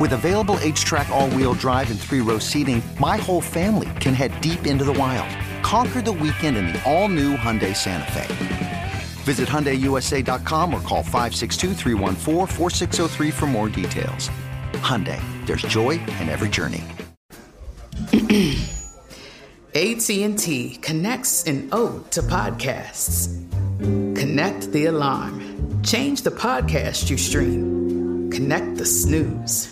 With available HTRAC, all wheel drive, and three row seating, my whole family can head deep into the wild. Conquer the weekend in the all new Hyundai Santa Fe. Visit HyundaiUSA.com or call 562 for more details. Hyundai, there's joy in every journey. AT&T connects an ode to podcasts. Connect the alarm. Change the podcast you stream. Connect the snooze.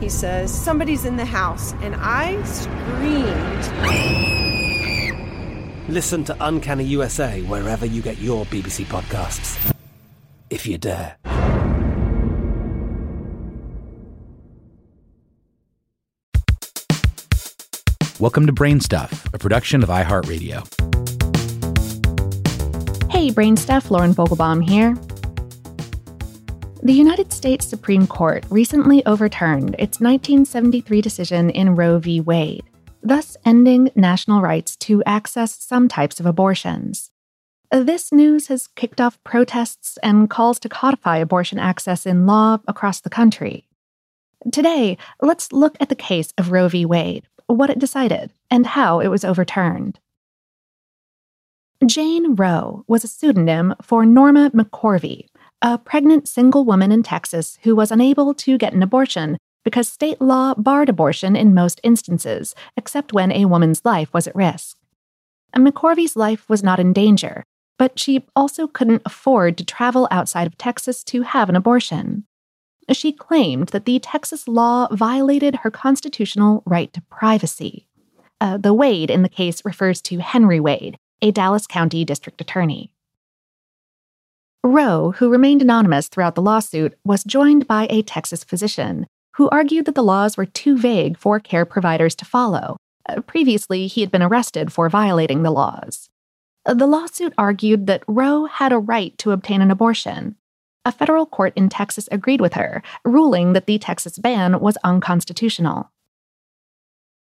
He says, Somebody's in the house, and I screamed. Listen to Uncanny USA wherever you get your BBC podcasts, if you dare. Welcome to Brainstuff, a production of iHeartRadio. Hey, Brainstuff, Lauren Vogelbaum here. The United States Supreme Court recently overturned its 1973 decision in Roe v. Wade, thus ending national rights to access some types of abortions. This news has kicked off protests and calls to codify abortion access in law across the country. Today, let's look at the case of Roe v. Wade, what it decided, and how it was overturned. Jane Roe was a pseudonym for Norma McCorvey, a pregnant single woman in Texas who was unable to get an abortion because state law barred abortion in most instances, except when a woman's life was at risk. McCorvey's life was not in danger, but she also couldn't afford to travel outside of Texas to have an abortion she claimed that the Texas law violated her constitutional right to privacy. Uh, the Wade in the case refers to Henry Wade, a Dallas County district attorney. Roe, who remained anonymous throughout the lawsuit, was joined by a Texas physician who argued that the laws were too vague for care providers to follow. Uh, previously, he had been arrested for violating the laws. Uh, the lawsuit argued that Roe had a right to obtain an abortion, a federal court in Texas agreed with her, ruling that the Texas ban was unconstitutional.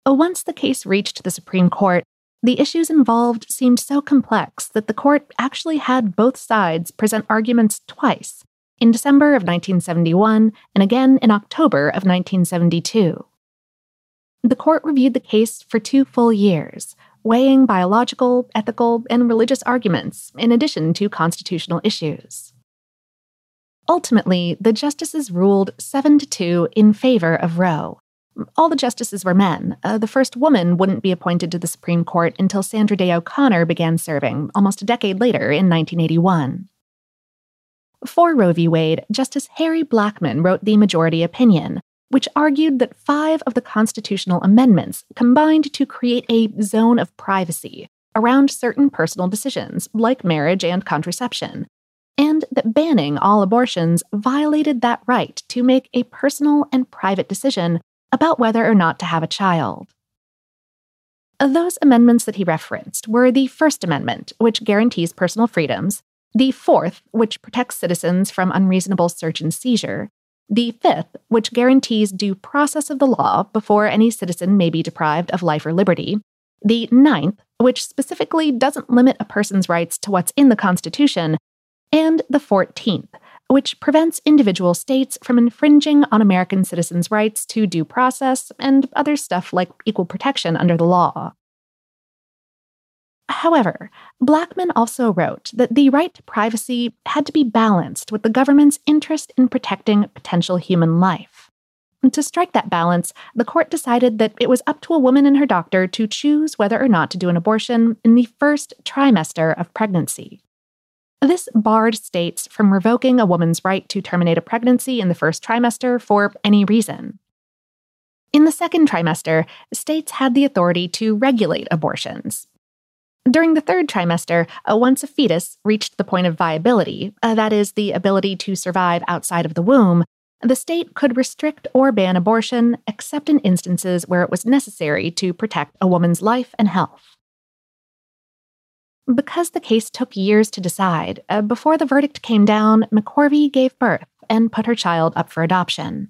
Once the case reached the Supreme Court, the issues involved seemed so complex that the court actually had both sides present arguments twice in December of 1971 and again in October of 1972. The court reviewed the case for two full years, weighing biological, ethical, and religious arguments in addition to constitutional issues. Ultimately, the justices ruled 7 to 2 in favor of Roe. All the justices were men. Uh, the first woman wouldn't be appointed to the Supreme Court until Sandra Day O'Connor began serving, almost a decade later in 1981. For Roe v. Wade, Justice Harry Blackmun wrote the majority opinion, which argued that five of the constitutional amendments combined to create a zone of privacy around certain personal decisions, like marriage and contraception, and that banning all abortions violated that right to make a personal and private decision about whether or not to have a child. Those amendments that he referenced were the First Amendment, which guarantees personal freedoms, the Fourth, which protects citizens from unreasonable search and seizure, the Fifth, which guarantees due process of the law before any citizen may be deprived of life or liberty, the Ninth, which specifically doesn't limit a person's rights to what's in the Constitution, and the 14th, which prevents individual states from infringing on American citizens' rights to due process and other stuff like equal protection under the law. However, Blackmun also wrote that the right to privacy had to be balanced with the government's interest in protecting potential human life. And to strike that balance, the court decided that it was up to a woman and her doctor to choose whether or not to do an abortion in the first trimester of pregnancy. This barred states from revoking a woman's right to terminate a pregnancy in the first trimester for any reason. In the second trimester, states had the authority to regulate abortions. During the third trimester, once a fetus reached the point of viability, uh, that is, the ability to survive outside of the womb, the state could restrict or ban abortion except in instances where it was necessary to protect a woman's life and health. Because the case took years to decide, uh, before the verdict came down, McCorvey gave birth and put her child up for adoption.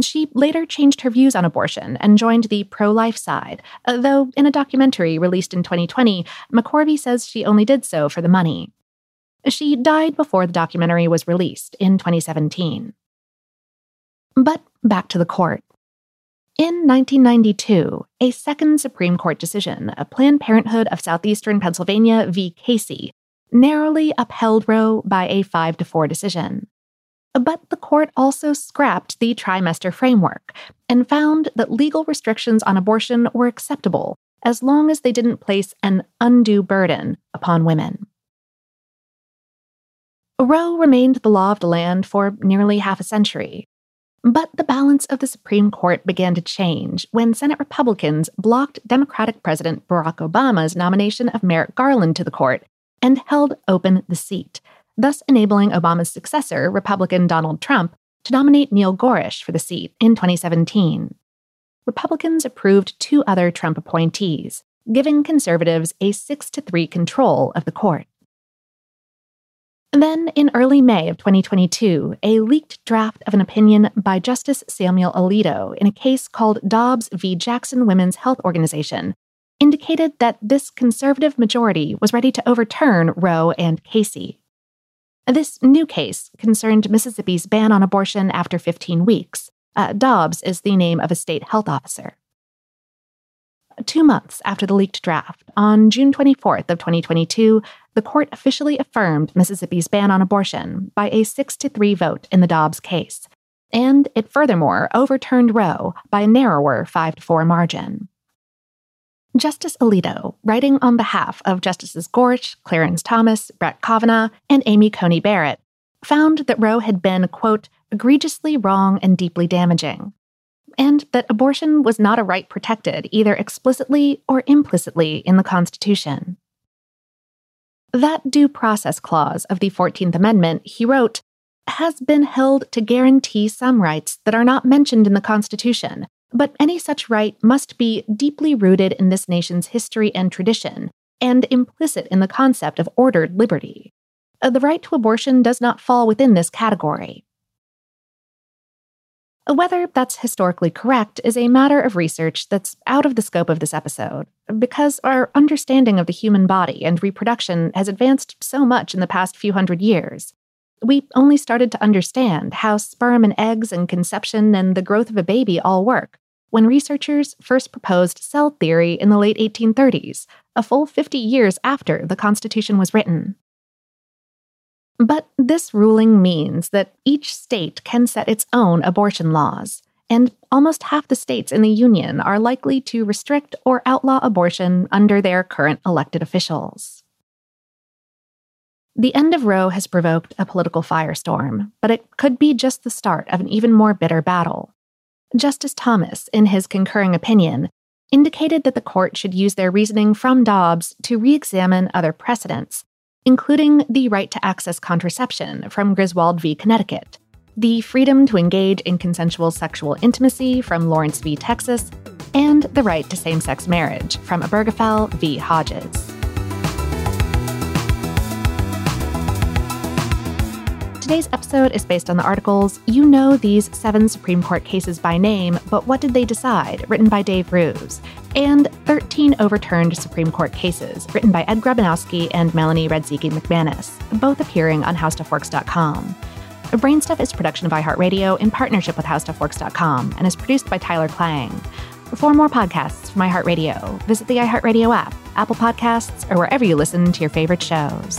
She later changed her views on abortion and joined the pro life side, uh, though in a documentary released in 2020, McCorvey says she only did so for the money. She died before the documentary was released in 2017. But back to the court. In 1992, a second Supreme Court decision, a Planned Parenthood of Southeastern Pennsylvania v. Casey, narrowly upheld Roe by a 5 to 4 decision. But the court also scrapped the trimester framework and found that legal restrictions on abortion were acceptable as long as they didn't place an undue burden upon women. Roe remained the law of the land for nearly half a century, but the balance of the Supreme Court began to change when Senate Republicans blocked Democratic President Barack Obama's nomination of Merrick Garland to the court and held open the seat, thus enabling Obama's successor, Republican Donald Trump, to nominate Neil Gorsuch for the seat in 2017. Republicans approved two other Trump appointees, giving conservatives a 6 to 3 control of the court. Then, in early May of 2022, a leaked draft of an opinion by Justice Samuel Alito in a case called Dobbs v. Jackson Women's Health Organization indicated that this conservative majority was ready to overturn Roe and Casey. This new case concerned Mississippi's ban on abortion after 15 weeks. Uh, Dobbs is the name of a state health officer. Two months after the leaked draft, on June 24th of 2022, the court officially affirmed Mississippi's ban on abortion by a 6 to 3 vote in the Dobbs case, and it furthermore overturned Roe by a narrower 5 to 4 margin. Justice Alito, writing on behalf of Justices Gorsuch, Clarence Thomas, Brett Kavanaugh, and Amy Coney Barrett, found that Roe had been, quote, egregiously wrong and deeply damaging, and that abortion was not a right protected either explicitly or implicitly in the Constitution. That due process clause of the 14th Amendment, he wrote, has been held to guarantee some rights that are not mentioned in the Constitution, but any such right must be deeply rooted in this nation's history and tradition, and implicit in the concept of ordered liberty. Uh, the right to abortion does not fall within this category. Whether that's historically correct is a matter of research that's out of the scope of this episode, because our understanding of the human body and reproduction has advanced so much in the past few hundred years. We only started to understand how sperm and eggs and conception and the growth of a baby all work when researchers first proposed cell theory in the late 1830s, a full 50 years after the Constitution was written. But this ruling means that each state can set its own abortion laws, and almost half the states in the Union are likely to restrict or outlaw abortion under their current elected officials. The end of Roe has provoked a political firestorm, but it could be just the start of an even more bitter battle. Justice Thomas, in his concurring opinion, indicated that the court should use their reasoning from Dobbs to re examine other precedents, including the right to access contraception from Griswold v. Connecticut, the freedom to engage in consensual sexual intimacy from Lawrence v. Texas, and the right to same sex marriage from Obergefell v. Hodges. Today's episode is based on the articles You Know These Seven Supreme Court Cases by Name, but What Did They Decide? written by Dave Roos, and 13 Overturned Supreme Court Cases, written by Ed Grabianowski and Melanie Radzicki McManus, both appearing on HowStuffWorks.com. Brainstuff is a production of iHeartRadio in partnership with HowStuffWorks.com and is produced by Tyler Klang. For more podcasts from iHeartRadio, visit the iHeartRadio app, Apple Podcasts, or wherever you listen to your favorite shows.